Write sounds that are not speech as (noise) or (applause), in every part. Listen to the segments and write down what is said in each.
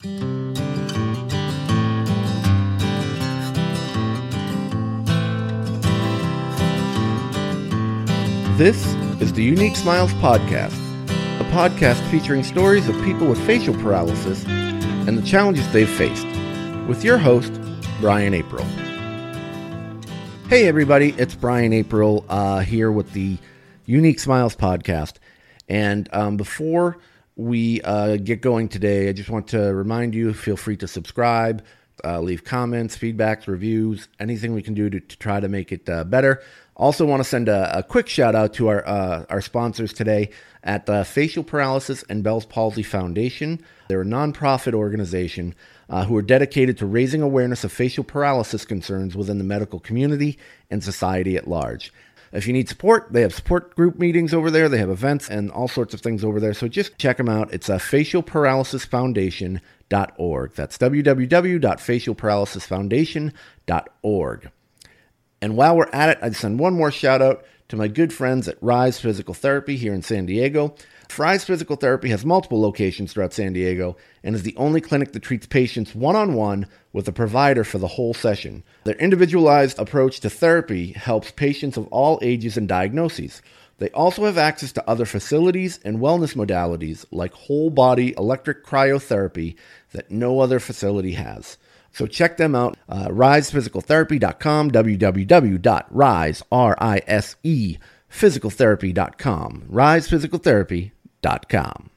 This is the Unique Smiles Podcast, a podcast featuring stories of people with facial paralysis and the challenges they've faced, with your host, Brian April. Hey, everybody, it's Brian April uh, here with the Unique Smiles Podcast. And um, before we uh, get going today, I just want to remind you feel free to subscribe, uh, leave comments, feedbacks, reviews, anything we can do to, to try to make it uh, better. Also, want to send a, a, quick shout out to our uh, our sponsors today at the Facial Paralysis and Bell's Palsy Foundation. They're a nonprofit organization uh, who are dedicated to raising awareness of facial paralysis concerns within the medical community and society at large. If you need support, they have support group meetings over there. They have events and all sorts of things over there. So just check them out. It's a uh, facialparalysisfoundation.org. That's www.facialparalysisfoundation.org. And while we're at it, I'd send one more shout out to my good friends at Rise Physical Therapy here in San Diego. Rise Physical Therapy has multiple locations throughout San Diego and is the only clinic that treats patients one on one with a provider for the whole session. Their individualized approach to therapy helps patients of all ages and diagnoses. They also have access to other facilities and wellness modalities like whole body electric cryotherapy that no other facility has. So check them out, uh, risephysicaltherapy.com, www.rise, R-I-S-E, physicaltherapy.com, risephysicaltherapy.com.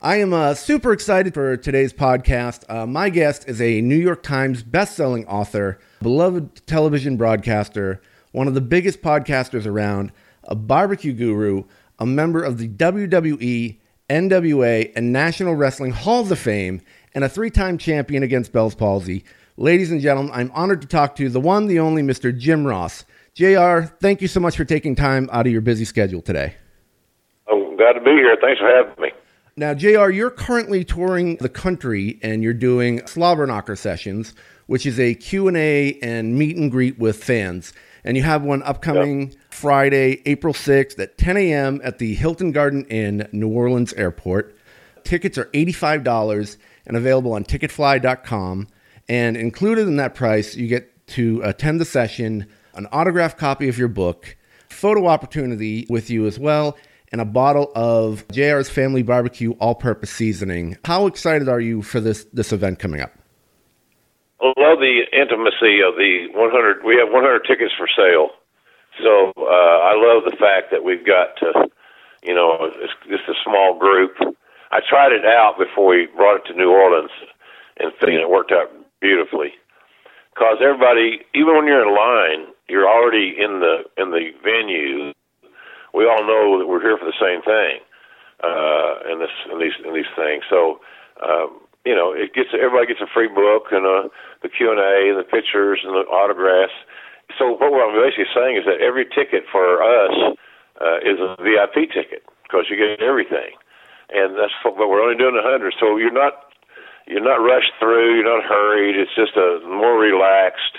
I am uh, super excited for today's podcast. Uh, my guest is a New York Times best-selling author, beloved television broadcaster, one of the biggest podcasters around, a barbecue guru, a member of the WWE, NWA, and National Wrestling Halls of Fame, and a three time champion against Bell's palsy. Ladies and gentlemen, I'm honored to talk to the one, the only Mr. Jim Ross. JR, thank you so much for taking time out of your busy schedule today. I'm glad to be here. Thanks for having me. Now, JR, you're currently touring the country and you're doing Slobberknocker sessions, which is a Q&A and meet and greet with fans. And you have one upcoming yep. Friday, April 6th at 10 a.m. at the Hilton Garden Inn, New Orleans Airport. Tickets are $85 and available on ticketfly.com. And included in that price, you get to attend the session, an autographed copy of your book, photo opportunity with you as well, and a bottle of JR's Family Barbecue all-purpose seasoning. How excited are you for this this event coming up? I love the intimacy of the 100. We have 100 tickets for sale, so uh, I love the fact that we've got to, you know, it's just a small group I tried it out before we brought it to New Orleans, and it worked out beautifully. Because everybody, even when you're in line, you're already in the in the venue. We all know that we're here for the same thing, uh, in this in these in these things. So, um, you know, it gets everybody gets a free book and uh, the Q and A and the pictures and the autographs. So what I'm basically saying is that every ticket for us uh, is a VIP ticket because you get everything and that's but we're only doing a hundred, so you're not you're not rushed through, you're not hurried. It's just a more relaxed,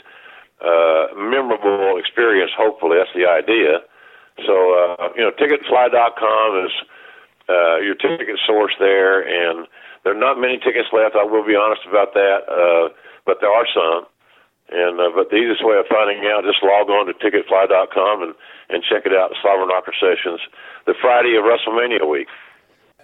uh, memorable experience. Hopefully, that's the idea. So uh, you know, ticketfly.com is uh, your ticket source there, and there are not many tickets left. I will be honest about that, uh, but there are some. And uh, but the easiest way of finding out, just log on to ticketfly.com and and check it out. The Slobberknocker sessions, the Friday of WrestleMania week.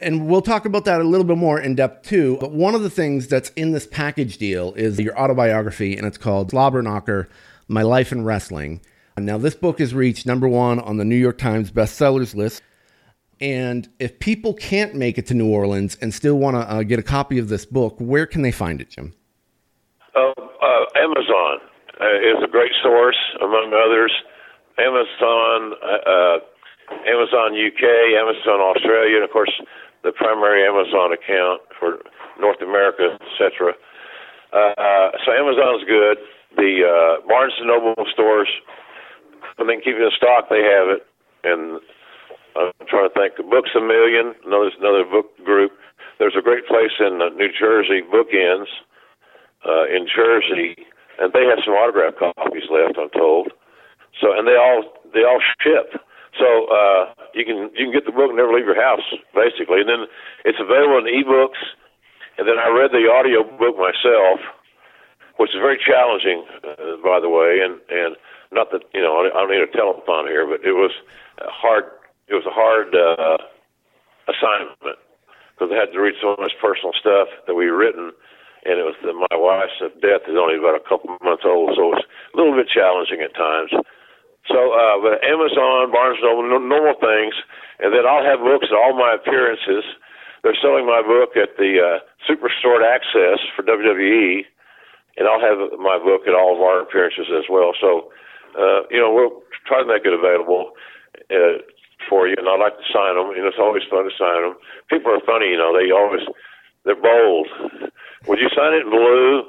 And we'll talk about that a little bit more in depth too. But one of the things that's in this package deal is your autobiography, and it's called Slobberknocker My Life in Wrestling. Now, this book has reached number one on the New York Times bestsellers list. And if people can't make it to New Orleans and still want to uh, get a copy of this book, where can they find it, Jim? Uh, uh, Amazon uh, is a great source, among others. Amazon, uh, uh, Amazon UK, Amazon Australia, and of course the primary Amazon account for North America, etc. Uh, so Amazon's good. The uh, Barnes and Noble stores, I think keeping in stock, they have it. And I'm trying to think. Books a Million, another another book group. There's a great place in uh, New Jersey, Bookends, uh, in Jersey, and they have some autograph copies left. I'm told. So, and they all they all ship. So uh, you can you can get the book and never leave your house, basically. And then it's available in ebooks, and then I read the audio book myself, which is very challenging, uh, by the way, and and not that you know I don't need a telethon here, but it was hard. It was a hard uh, assignment because I had to read so much personal stuff that we written, and it was the, my wife's death is only about a couple months old, so it was a little bit challenging at times. So, uh, but Amazon, Barnes and Noble, normal things, and then I'll have books at all my appearances. They're selling my book at the uh, Superstore Access for WWE, and I'll have my book at all of our appearances as well. So, uh, you know, we'll try to make it available. Uh, for you, and I like to sign them. You know, it's always fun to sign them. People are funny, you know. They always they're bold. Would you sign it in blue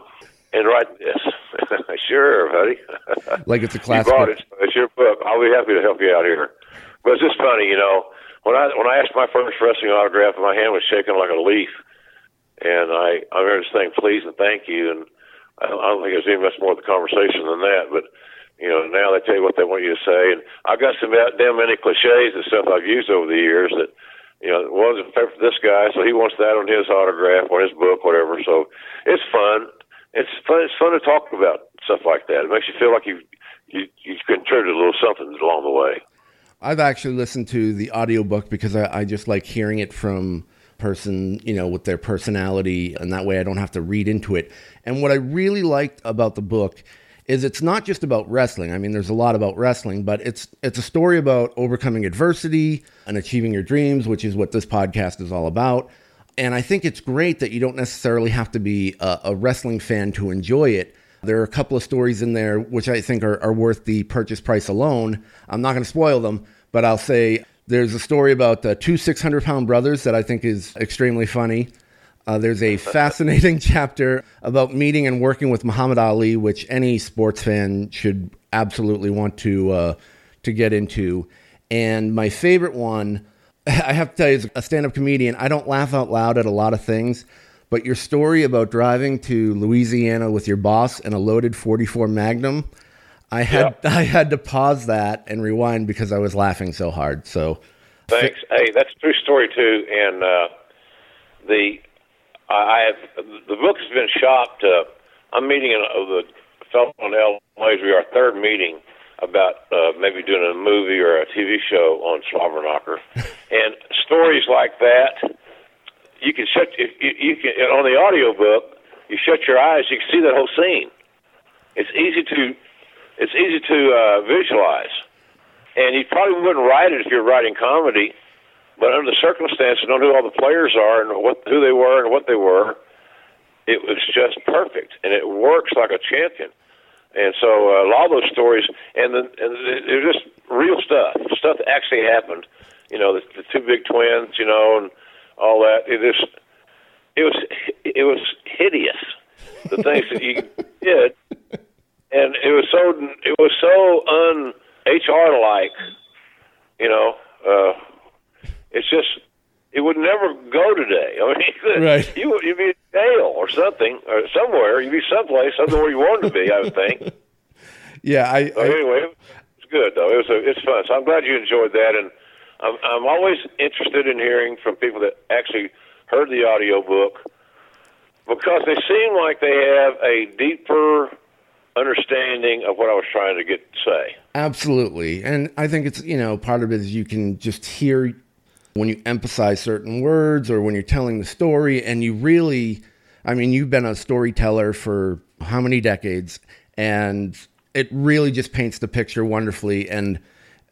and write this? (laughs) sure, buddy. (laughs) like it's a classic. You brought it. It's your book. I'll be happy to help you out here. But it's just funny, you know. When I when I asked my first wrestling autograph, my hand was shaking like a leaf, and I I remember just saying please and thank you, and I don't, I don't think there's any much more of the conversation than that, but you know, now they tell you what they want you to say. And I've got some damn many cliches and stuff I've used over the years that, you know, wasn't fair for this guy, so he wants that on his autograph or his book, whatever. So it's fun. It's fun. It's fun to talk about stuff like that. It makes you feel like you you you contributed a little something along the way. I've actually listened to the audiobook because I, I just like hearing it from person, you know, with their personality, and that way I don't have to read into it. And what I really liked about the book is it's not just about wrestling. I mean, there's a lot about wrestling, but it's it's a story about overcoming adversity and achieving your dreams, which is what this podcast is all about. And I think it's great that you don't necessarily have to be a, a wrestling fan to enjoy it. There are a couple of stories in there which I think are, are worth the purchase price alone. I'm not going to spoil them, but I'll say there's a story about the two 600 pound brothers that I think is extremely funny. Uh, there's a (laughs) fascinating chapter about meeting and working with Muhammad Ali, which any sports fan should absolutely want to uh, to get into. And my favorite one, (laughs) I have to tell you, as a stand-up comedian, I don't laugh out loud at a lot of things, but your story about driving to Louisiana with your boss and a loaded 44 Magnum, I had yeah. (laughs) I had to pause that and rewind because I was laughing so hard. So, thanks. Hey, that's a true story too, and uh, the I have the book has been shopped. Uh, I'm meeting a, the fellow in L.A. We our third meeting about uh, maybe doing a movie or a TV show on Slobberknocker, (laughs) and stories like that. You can shut if you, you can on the audio book. You shut your eyes, you can see that whole scene. It's easy to it's easy to uh, visualize, and you probably wouldn't write it if you're writing comedy but under the circumstances, knowing who all the players are and what who they were and what they were, it was just perfect, and it works like a champion. And so uh, a lot of those stories, and the, and they're just real stuff, stuff that actually happened. You know, the, the two big twins, you know, and all that. It is, it was, it was hideous. The things that you (laughs) did, and it was so, it was so un HR like. You know, uh, it's just it would never go today. (laughs) I mean, right. you you'd be in jail or something or somewhere. You'd be someplace, somewhere you wanted to be. I would think. (laughs) yeah, I, so anyway, it's good though. It was a, it's fun. So I'm glad you enjoyed that, and I'm I'm always interested in hearing from people that actually heard the audio book because they seem like they have a deeper understanding of what I was trying to get to say. Absolutely. And I think it's, you know, part of it is you can just hear when you emphasize certain words or when you're telling the story and you really I mean you've been a storyteller for how many decades? And it really just paints the picture wonderfully. And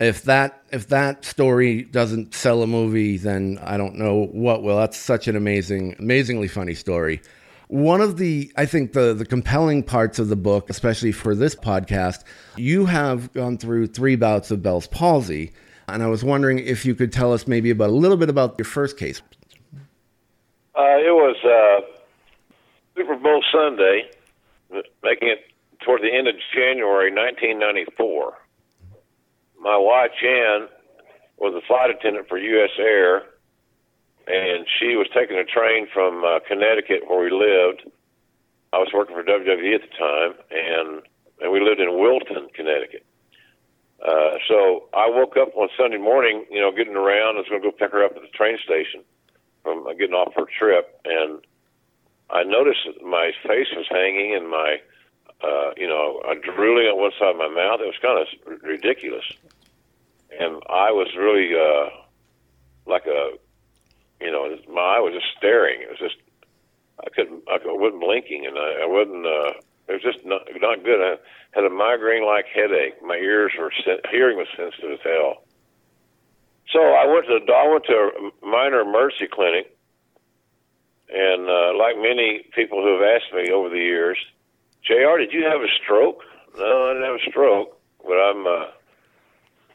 if that if that story doesn't sell a movie then I don't know what will. That's such an amazing amazingly funny story. One of the I think the the compelling parts of the book especially for this podcast you have gone through 3 bouts of Bell's palsy and I was wondering if you could tell us maybe about a little bit about your first case. Uh, it was uh, Super Bowl Sunday, making it toward the end of January 1994. My wife Jan was a flight attendant for U.S. Air, and she was taking a train from uh, Connecticut, where we lived. I was working for WWE at the time, and and we lived in Wilton, Connecticut. Uh, so I woke up on Sunday morning, you know, getting around. I was going to go pick her up at the train station from uh, getting off her trip, and I noticed that my face was hanging and my, uh, you know, uh, drooling on one side of my mouth. It was kind of ridiculous, and I was really uh, like a, you know, my eye was just staring. It was just I couldn't, I wasn't blinking, and I, I wasn't. Uh, it was just not not good. I had a migraine-like headache. My ears were hearing was sensitive as hell. So I went to I went to a minor emergency clinic, and uh, like many people who have asked me over the years, JR, did you have a stroke? No, I didn't have a stroke, but I'm uh,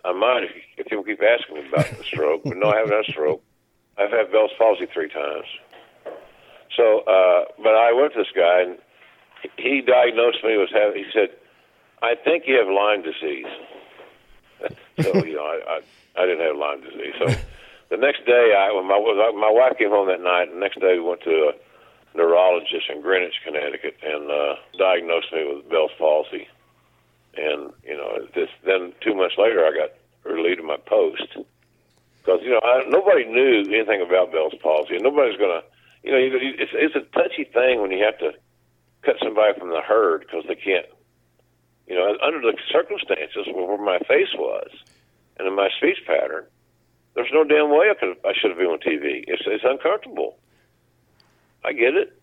I might if, if people keep asking me about the stroke. But no, I haven't had a stroke. I've had Bell's palsy three times. So, uh, but I went to this guy, and he diagnosed me with having. He said, "I think you have Lyme disease." (laughs) so you know, I, I I didn't have Lyme disease. So the next day, I when my my wife came home that night. The next day, we went to a neurologist in Greenwich, Connecticut, and uh, diagnosed me with Bell's palsy. And you know, this then two months later, I got relieved of my post because you know I, nobody knew anything about Bell's palsy, and nobody's to you know, it's it's a touchy thing when you have to cut somebody from the herd because they can't. You know, under the circumstances where my face was and in my speech pattern, there's no damn way I could I should have been on TV. It's it's uncomfortable. I get it.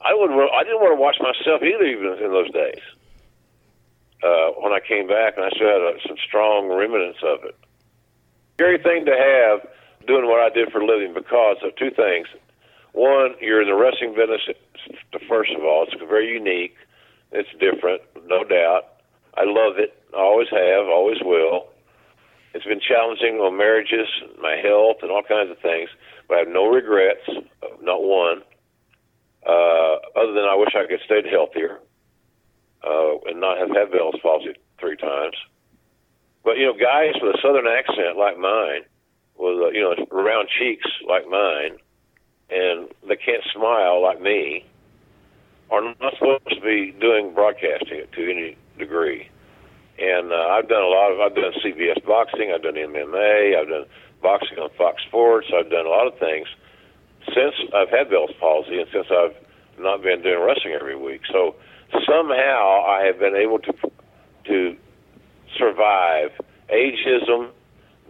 I would I didn't want to watch myself either, even in those days. Uh, when I came back, and I still had uh, some strong remnants of it. Scary thing to have doing what I did for a living because of two things. One, you're in the wrestling business. First of all, it's very unique. It's different, no doubt. I love it. I always have, always will. It's been challenging on marriages, my health, and all kinds of things, but I have no regrets, not one. Uh, other than I wish I could stayed healthier uh, and not have had Bell's palsy three times. But you know, guys with a southern accent like mine, with uh, you know round cheeks like mine, and they can't smile like me are not supposed to be doing broadcasting to any degree. And uh, I've done a lot of, I've done CBS boxing, I've done MMA, I've done boxing on Fox Sports, I've done a lot of things since I've had Bell's palsy and since I've not been doing wrestling every week. So somehow I have been able to to survive ageism,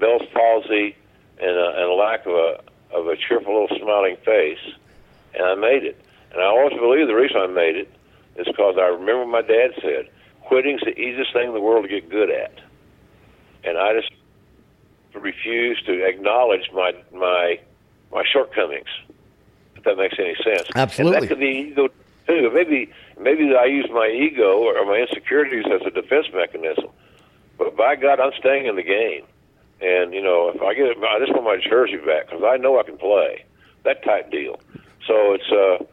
Bell's palsy, and a, and a lack of a of a cheerful little smiling face, and I made it. And I always believe the reason I made it is because I remember my dad said, "Quitting's the easiest thing in the world to get good at," and I just refused to acknowledge my my my shortcomings. If that makes any sense, absolutely. And that could be ego too. Maybe maybe I use my ego or my insecurities as a defense mechanism. But by God, I'm staying in the game. And you know, if I get, I just want my jersey back because I know I can play. That type deal. So it's uh,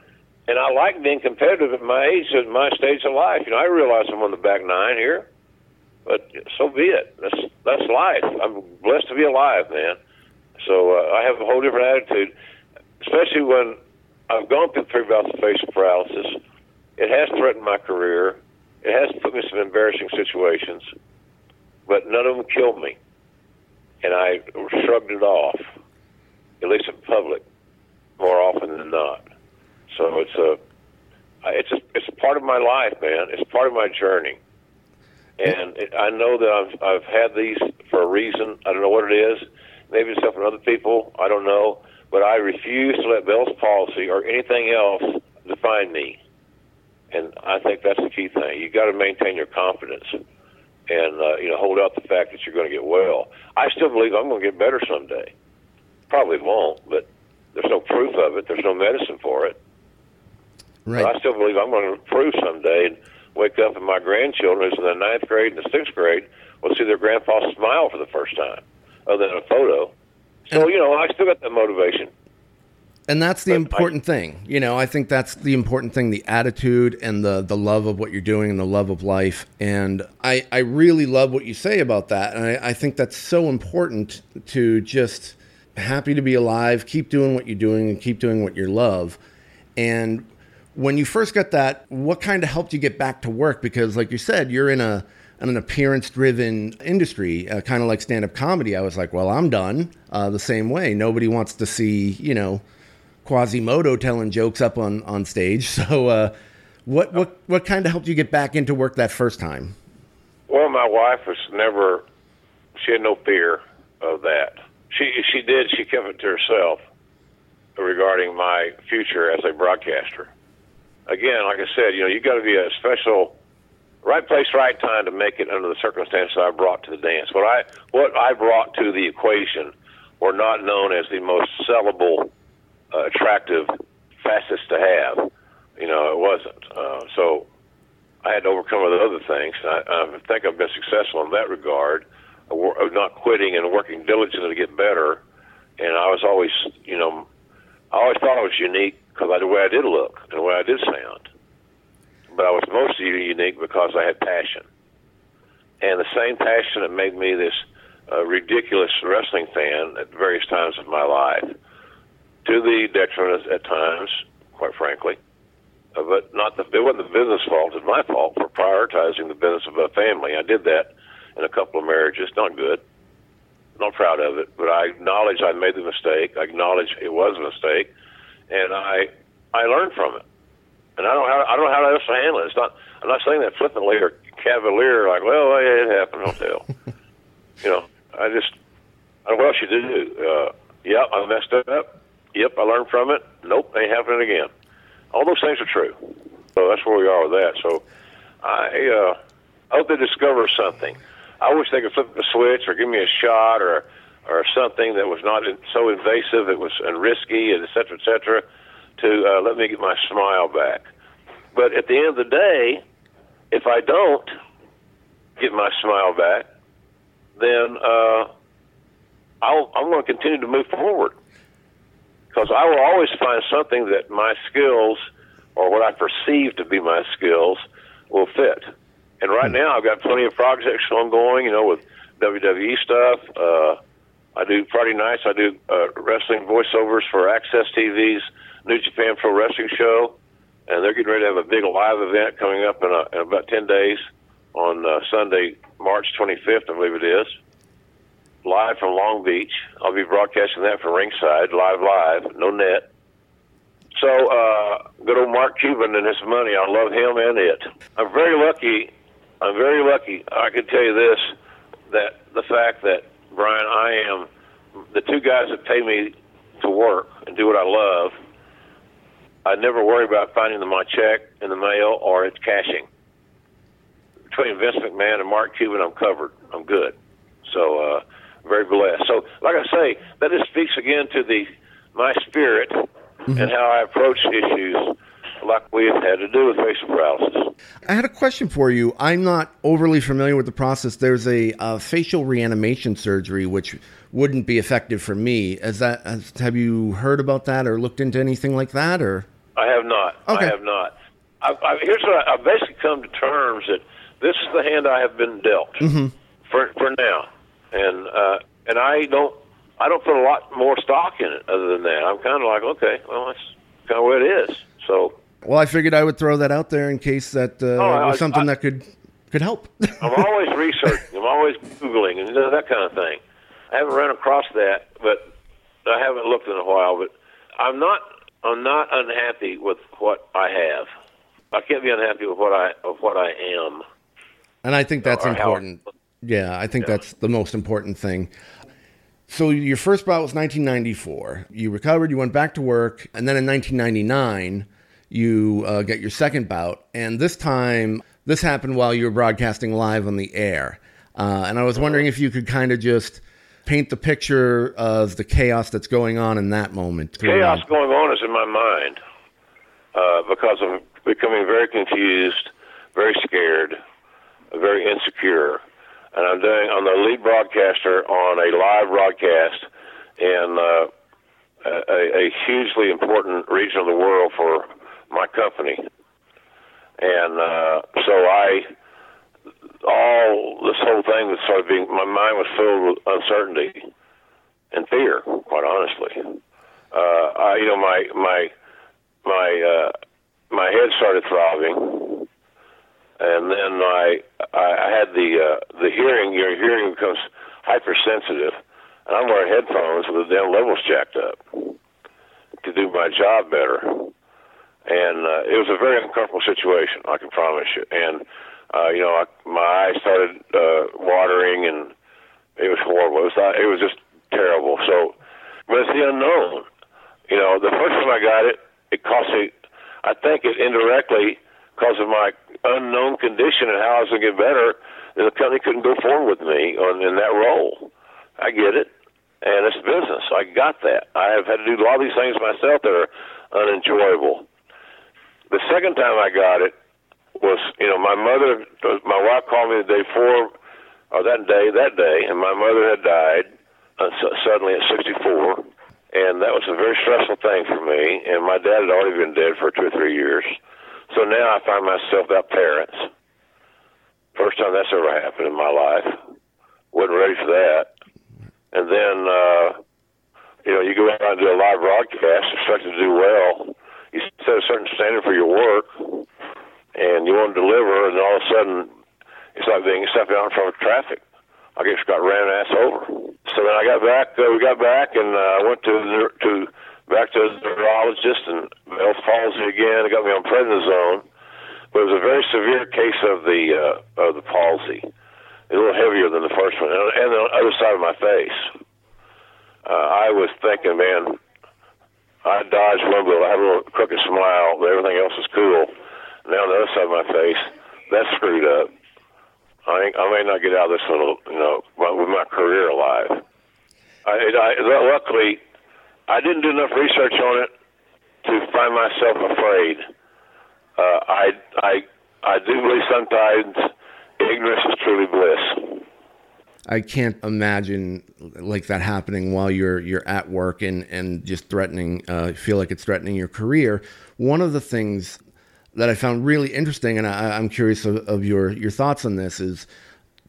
and I like being competitive at my age, at my stage of life. You know, I realize I'm on the back nine here, but so be it. That's that's life. I'm blessed to be alive, man. So uh, I have a whole different attitude, especially when I've gone through three bouts of facial paralysis. It has threatened my career. It has put me in some embarrassing situations, but none of them killed me and I shrugged it off, at least in public, more often than not. So it's a it's a it's a part of my life, man. It's part of my journey, and it, I know that I've I've had these for a reason. I don't know what it is. Maybe it's helping other people. I don't know, but I refuse to let Bell's palsy or anything else define me. And I think that's the key thing. You got to maintain your confidence and uh, you know hold out the fact that you're going to get well. I still believe I'm going to get better someday. Probably won't, but there's no proof of it. There's no medicine for it. Right. But I still believe I'm going to improve someday and wake up and my grandchildren, who's in the ninth grade and the sixth grade, will see their grandpa smile for the first time, other than a photo. So you know, I still got that motivation. And that's the important I, thing. You know, I think that's the important thing, the attitude and the the love of what you're doing and the love of life. And I, I really love what you say about that. And I, I think that's so important to just happy to be alive, keep doing what you're doing and keep doing what you love. And when you first got that, what kind of helped you get back to work? Because like you said, you're in a an appearance driven industry, uh, kind of like stand up comedy. I was like, well, I'm done uh, the same way. Nobody wants to see, you know, Quasimodo telling jokes up on on stage. (laughs) So, uh, what what what kind of helped you get back into work that first time? Well, my wife was never. She had no fear of that. She she did. She kept it to herself regarding my future as a broadcaster. Again, like I said, you know, you got to be a special, right place, right time to make it under the circumstances I brought to the dance. What I what I brought to the equation were not known as the most sellable, uh, attractive, fastest to have. You know, it wasn't. Uh, so I had to overcome with other things. I, I think I've been successful in that regard, of not quitting and working diligently to get better. And I was always, you know, I always thought I was unique because of the way I did look and the way I did sound. But I was mostly unique because I had passion. And the same passion that made me this uh, ridiculous wrestling fan at various times of my life, to the detriment at times, quite frankly. Uh, but not the, it wasn't the business fault. It's my fault for prioritizing the business of a family. I did that in a couple of marriages. Not good. Not proud of it, but I acknowledge I made the mistake. I acknowledge it was a mistake, and I I learned from it. And I don't know how I don't know how else to handle it. It's not. I'm not saying that flippantly or cavalier, like, well, it happened. Don't tell. (laughs) you know, I just, I, what else you do? Uh, yep, I messed up. Yep, I learned from it. Nope, ain't happening again. All those things are true. So that's where we are with that. So I, uh, hope they discover something. I wish they could flip the switch or give me a shot or or something that was not so invasive, it was and risky, and et cetera, et cetera, to uh, let me get my smile back. But at the end of the day, if I don't get my smile back, then uh, I'll, I'm going to continue to move forward because I will always find something that my skills or what I perceive to be my skills will fit. And right hmm. now, I've got plenty of projects ongoing, you know, with WWE stuff. Uh, I do Friday nights. I do uh, wrestling voiceovers for AXS TV's New Japan Pro Wrestling Show, and they're getting ready to have a big live event coming up in, a, in about ten days on uh, Sunday, March 25th, I believe it is live from Long Beach. I'll be broadcasting that from ringside, live, live, no net. So, uh, good old Mark Cuban and his money. I love him and it. I'm very lucky. I'm very lucky. I can tell you this: that the fact that Brian, I am the two guys that pay me to work and do what I love. I never worry about finding my check in the mail or it's cashing. Between Vince McMahon and Mark Cuban, I'm covered. I'm good. So uh, very blessed. So, like I say, that just speaks again to the my spirit mm-hmm. and how I approach issues like we've had to do with facial paralysis. I had a question for you. I'm not overly familiar with the process. There's a, a facial reanimation surgery which wouldn't be effective for me. Is that has, have you heard about that or looked into anything like that or? I have not. Okay. I have not. I, I, here's what I, I've basically come to terms that this is the hand I have been dealt mm-hmm. for for now and uh, and I don't I don't put a lot more stock in it other than that. I'm kind of like, okay, well, that's kind of what it is. So. Well, I figured I would throw that out there in case that uh, oh, was something I, that could could help. (laughs) I'm always researching. I'm always googling and that kind of thing. I haven't run across that, but I haven't looked in a while. But I'm not I'm not unhappy with what I have. I can't be unhappy with what I of what I am. And I think that's important. How, yeah, I think yeah. that's the most important thing. So your first bout was 1994. You recovered, you went back to work, and then in 1999 you uh, get your second bout, and this time this happened while you were broadcasting live on the air. Uh, and I was wondering if you could kind of just paint the picture of the chaos that's going on in that moment. Chaos going on is in my mind uh, because I'm becoming very confused, very scared, very insecure and I'm doing I'm the lead broadcaster on a live broadcast in uh, a, a hugely important region of the world for my company, and uh, so I all this whole thing was sort of being my mind was filled with uncertainty and fear, quite honestly. Uh, I, you know, my my my uh, my head started throbbing and then I I had the uh, the hearing. Your hearing becomes hypersensitive, and I'm wearing headphones with the damn levels jacked up. to do my job better. And uh, it was a very uncomfortable situation, I can promise you. And uh, you know, I, my eyes started uh, watering, and it was horrible. It was it was just terrible. So, but it's the unknown. You know, the first time I got it, it cost me. I think it indirectly because of my unknown condition and how I was going to get better. The company couldn't go forward with me on in that role. I get it and it's business. I got that. I have had to do a lot of these things myself that are unenjoyable. The second time I got it was, you know, my mother, my wife called me the day before, or that day, that day, and my mother had died uh, suddenly at 64, and that was a very stressful thing for me. And my dad had already been dead for two or three years, so now I find myself without parents. First time that's ever happened in my life. wasn't ready for that and then uh, you know you go out and do a live broadcast, expected to do well. You set a certain standard for your work, and you want to deliver, and all of a sudden it's like being stepping out in front of traffic. I just got ran ass over. So then I got back. Uh, we got back, and uh, I went to to back to the neurologist and Bell's palsy again. It got me on prednisone, but it was a very severe case of the uh, of the palsy a little heavier than the first one, and the other side of my face. Uh, I was thinking, man, I dodged one bullet. I had a little crooked smile, but everything else was cool. Now the other side of my face, that's screwed up. I, I may not get out of this one, you know, with my career alive. I, I, luckily, I didn't do enough research on it to find myself afraid. Uh, I, I, I do believe sometimes ignorance is truly bliss. I can't imagine like that happening while you're you're at work and and just threatening uh, feel like it's threatening your career. One of the things that I found really interesting, and I, am curious of, of, your your thoughts on this, is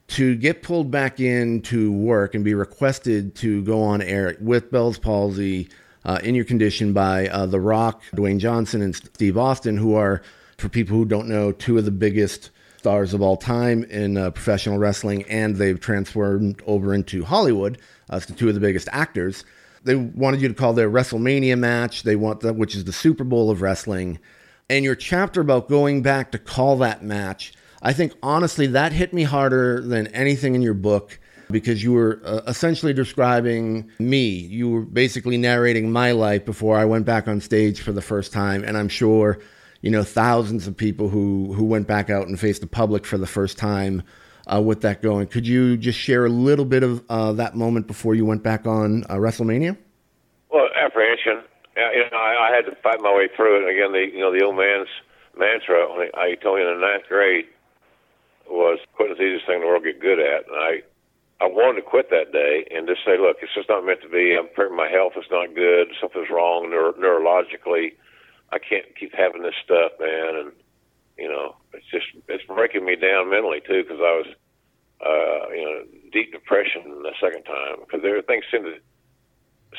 to get pulled back into work and be requested to go on air with Bell's palsy uh, in your condition by uh, The Rock, Dwayne Johnson, and Steve Austin, who are, for people who don't know, two of the biggest stars of all time in uh, professional wrestling, and they've transformed over into Hollywood as uh, two of the biggest actors. They wanted you to call their WrestleMania match. They want that, which is the Super Bowl of wrestling. And your chapter about going back to call that match, I think honestly that hit me harder than anything in your book because you were uh, essentially describing me. You were basically narrating my life before I went back on stage for the first time, and I'm sure you know, thousands of people who who went back out and faced the public for the first time uh, with that going. Could you just share a little bit of uh, that moment before you went back on uh, WrestleMania? Well, apprehension. You know, I, I had to fight my way through it. Again, the you know the old man's mantra when I told me in the ninth grade was quitting the easiest thing in the world to get good at, and I I wanted to quit that day and just say, look, it's just not meant to be. I'm my health is not good. Something's wrong neuro- neurologically. I can't keep having this stuff, man, and you know, it's just it's breaking me down mentally too because I was, uh, you know, deep depression the second time because things seem to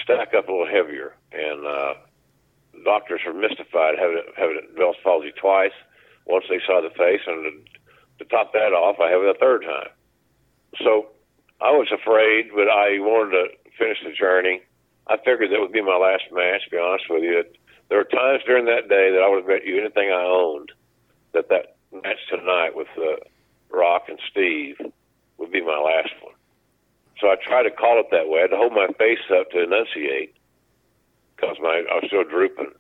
stack up a little heavier, and uh, doctors are mystified having having Bell's palsy twice. Once they saw the face, and to, to top that off, I have it a third time. So I was afraid, but I wanted to finish the journey. I figured that would be my last match. To be honest with you. There were times during that day that I would bet you anything I owned that that match tonight with uh, Rock and Steve would be my last one. So I tried to call it that way. I had to hold my face up to enunciate because my I was still drooping,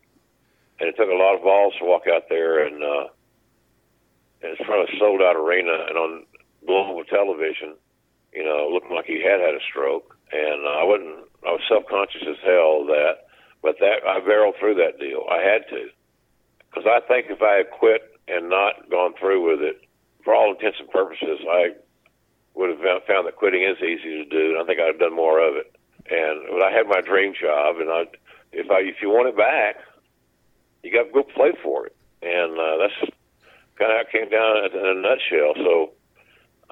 and it took a lot of balls to walk out there and uh, in front of a sold out arena and on global television, you know, looking like he had had a stroke. And uh, I wasn't. I was self conscious as hell that but that I barreled through that deal. I had to, because I think if I had quit and not gone through with it, for all intents and purposes, I would have found that quitting is easy to do, and I think I'd have done more of it. And but I had my dream job, and I, if I if you want it back, you got to go play for it, and uh, that's kind of how it came down in a nutshell. So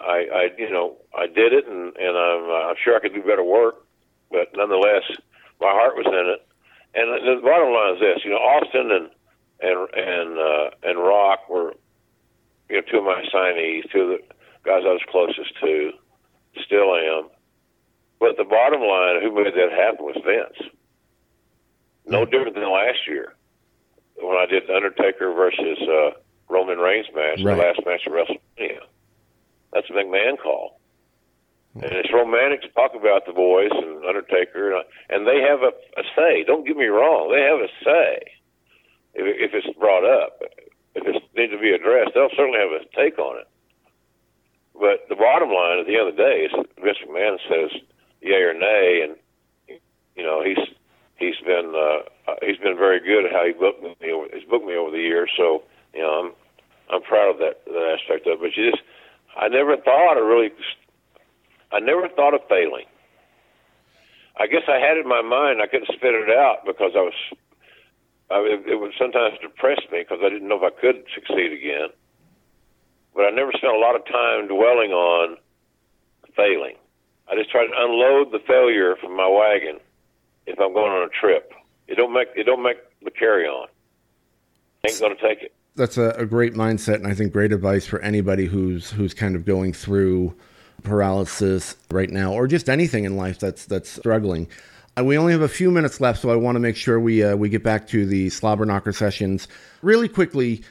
I, I you know, I did it, and and I'm uh, I'm sure I could do better work, but nonetheless, my heart was in it, and the bottom line is this: you know, Austin and and and uh, and Rock were you know two of my signees, two of the guys I was closest to, still am. But the bottom line, who made that happen was Vince. No different than last year when I did Undertaker versus uh, Roman Reigns match, Right. the last match of WrestleMania. McMahon call. And it's romantic to talk about the boys and Undertaker, and, and they have a, a say. Don't get me wrong; they have a say if, if it's brought up. If it needs to be addressed, they'll certainly have a take on it. But the bottom line at the end of the day is Vince McMahon says yay or nay, and you know he's he's been uh, uh, he's been very good at how he booked me. Over, he's booked me over the years, so you know I'm I'm proud of that that aspect of it. But you just I never thought of really I never thought of failing. I guess I had it in my mind. I couldn't spit it out because I was. I, it, it would sometimes depress me because I didn't know if I could succeed again. But I never spent a lot of time dwelling on failing. I just tried to unload the failure from my wagon if I'm going on a trip. It don't make it don't make the carry on. Ain't to take it. That's a, a great mindset, and I think great advice for anybody who's who's kind of going through paralysis right now, or just anything in life that's that's struggling. Uh, we only have a few minutes left, so I want to make sure we uh, we get back to the slobber knocker sessions really quickly,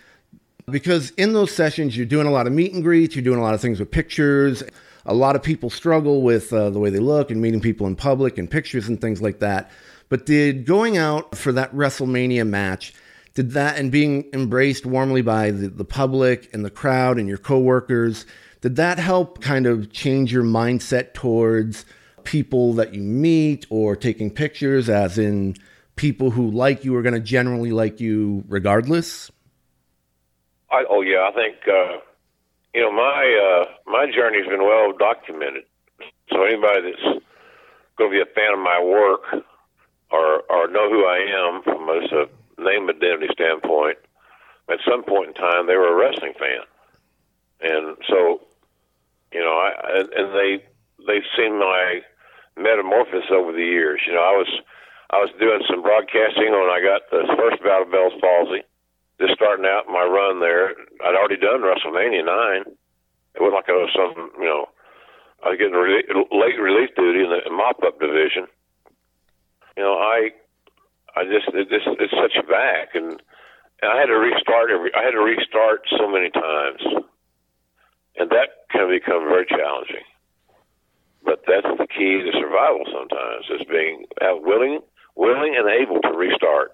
because in those sessions you're doing a lot of meet and greets, you're doing a lot of things with pictures. A lot of people struggle with uh, the way they look and meeting people in public and pictures and things like that. But did going out for that WrestleMania match, did that and being embraced warmly by the, the public and the crowd and your coworkers, did that help kind of change your mindset towards people that you meet or taking pictures, as in people who like you are going to generally like you regardless? I, oh yeah, I think uh, you know my uh, my journey's been well documented. So anybody that's going to be a fan of my work or or know who I am from just a name identity standpoint, at some point in time they were a wrestling fan, and so you know I and, they they've seen my metamorphosis over the years. You know I was I was doing some broadcasting when I got the first bout of Bell's palsy just starting out my run there, I'd already done WrestleMania nine. It wasn't like I was some, you know, I was getting rele- late relief duty in the mop up division. You know, I, I just it just it's such a back, and, and I had to restart every. I had to restart so many times, and that can become very challenging. But that's the key to survival. Sometimes is being uh, willing, willing, and able to restart,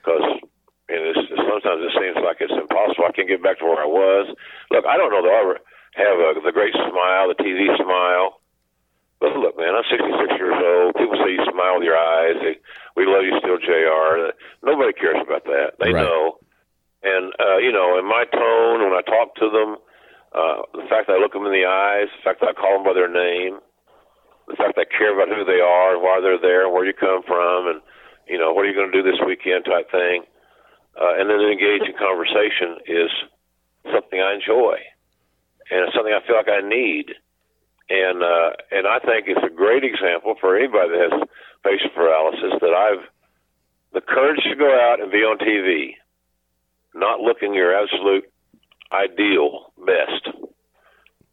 because and it's, sometimes it seems like it's impossible. I can't get back to where I was. Look, I don't know that ever have a, the great smile, the TV smile. But look, man, I'm 66 years old. People say you smile with your eyes. They, we love you still, JR Nobody cares about that. They Right. know. And uh, you know, in my tone when I talk to them, uh, the fact that I look them in the eyes, the fact that I call them by their name, the fact that I care about who they are and why they're there and where you come from, and you know, what are you going to do this weekend type thing uh, and then engage in conversation is something I enjoy, and it's something I feel like I need. And uh, and I think it's a great example for anybody that has facial paralysis that I've the courage to go out and be on TV, not looking your absolute ideal best,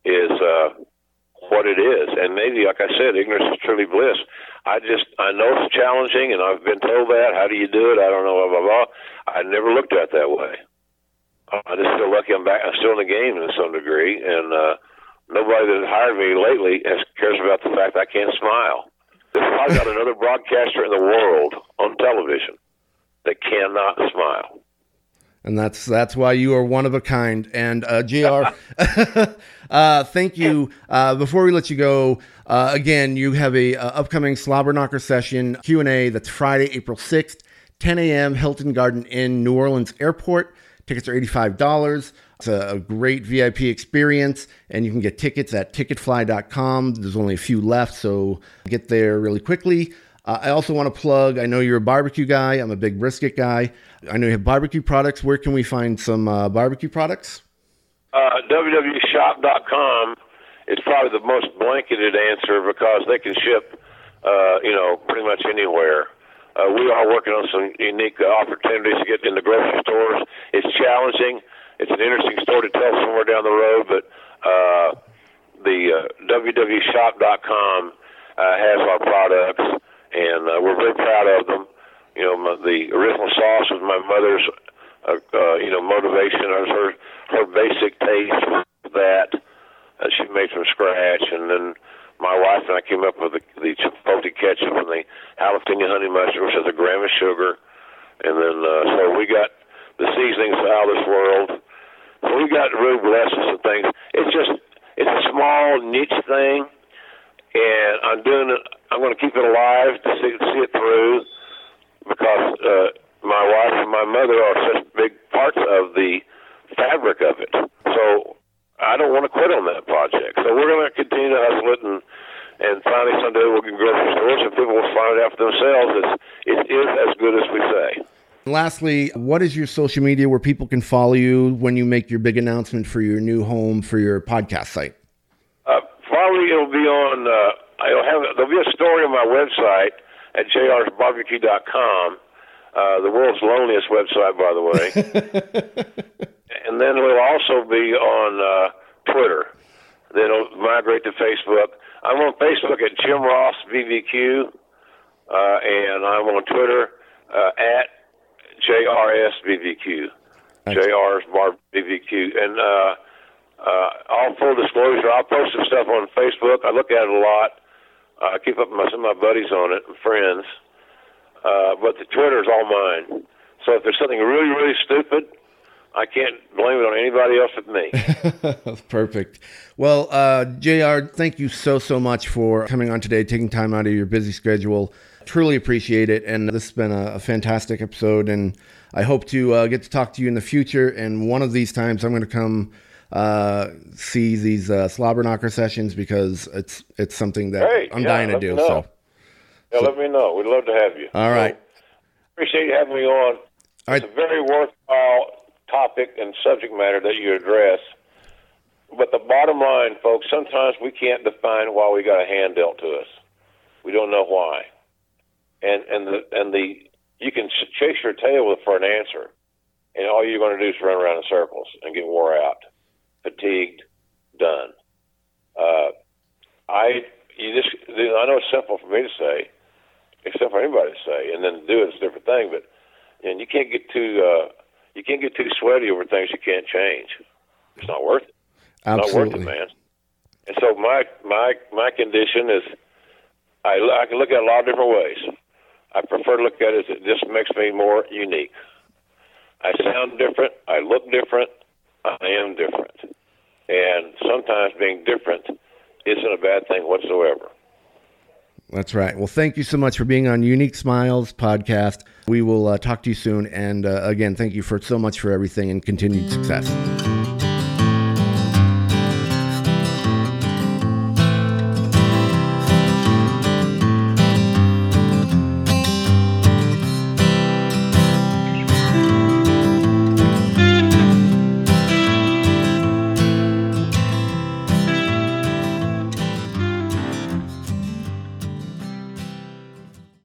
is uh, what it is. And maybe, like I said, ignorance is truly bliss. I just I know it's challenging, and I've been told that. How do you do it? I don't know. Blah blah blah. I never looked at it that way. I just feel lucky I'm back. I'm still in the game to some degree, and uh, nobody that hired me lately has, cares about the fact I can't smile. There's probably not another broadcaster in the world on television that cannot smile. and that's that's why you are one of a kind. And uh, JR (laughs) (laughs) uh, thank you. Uh, before we let you go, uh, again, you have a uh, upcoming Slobber Knocker session Q and A. That's Friday, April sixth, 10 a.m. Hilton Garden Inn, New Orleans Airport. Tickets are eighty-five dollars. It's a, a great VIP experience, and you can get tickets at ticketfly.com. There's only a few left, so get there really quickly. Uh, I also want to plug. I know you're a barbecue guy. I'm a big brisket guy. I know you have barbecue products. Where can we find some uh, barbecue products? Uh, www.shop.com is probably the most blanketed answer because they can ship, uh, you know, pretty much anywhere. Uh, we are working on some unique uh, opportunities to get in the grocery stores. It's challenging. It's an interesting story to tell somewhere down the road, but uh, the uh, www.shop.com uh, has our products, and uh, we're very proud of them. You know, my, the original sauce was my mother's, uh, uh, you know, motivation. It was her her basic taste was that that she made from scratch, and then my wife and I came up with the, the chipotle ketchup and the jalapeno honey mustard, which has a gram of sugar, and then uh, so we got the seasonings out of this world. So we got really blessed with things. It's just it's a small niche thing, and I'm doing it. I'm going to keep it alive to see, see it through because uh, my wife and my mother are such big parts of the fabric of it. So I don't want to quit on that project. So we're going to continue to hustle it, and and finally someday we'll get grocery stores, and people will find it out for themselves. It's, it is as good as we say. Lastly, what is your social media where people can follow you when you make your big announcement for your new home for your podcast site? Uh, probably it'll be on. Uh, I'll have there'll be a story on my website at jrsbarbecue.com. Uh, the world's loneliest website, by the way. (laughs) and then we'll also be on uh, Twitter. Then it'll migrate to Facebook. I'm on Facebook at Jim Ross BBQ, uh, and I'm on Twitter uh, at JRS JR's Bar BBQ. And uh, uh, all full disclosure, I'll post some stuff on Facebook. I look at it a lot. I keep up with my, some of my buddies on it and friends. Uh, but the Twitter is all mine. So if there's something really, really stupid, I can't blame it on anybody else but me. (laughs) Perfect. Well, uh, JR, thank you so, so much for coming on today, taking time out of your busy schedule. Truly appreciate it. And this has been a, a fantastic episode. And I hope to uh, get to talk to you in the future. And one of these times, I'm going to come uh, see these uh, Slobberknocker sessions because it's it's something that hey, I'm yeah, dying to do. So, yeah, so, let me know. We'd love to have you. All right. So, appreciate you having me on. All right. It's a very worthwhile topic and subject matter that you address. But the bottom line, folks, sometimes we can't define why we got a hand dealt to us. We don't know why, and and the and the you can chase your tail for an answer, and all you're going to do is run around in circles and get wore out, fatigued, done. Uh, I you just I know it's simple for me to say, except for anybody to say, and then do it is a different thing. But and you can't get too uh, you can't get too sweaty over things you can't change. It's not worth it. Absolutely. Not worth it, man. And so my my my condition is I I can look at it a lot of different ways. I prefer to look at it as it just makes me more unique. I sound different. I look different. I am different. And sometimes being different isn't a bad thing whatsoever. That's right. Well, thank you so much for being on Unique Smiles podcast. We will uh, talk to you soon. And uh, again, thank you for so much for everything and continued success.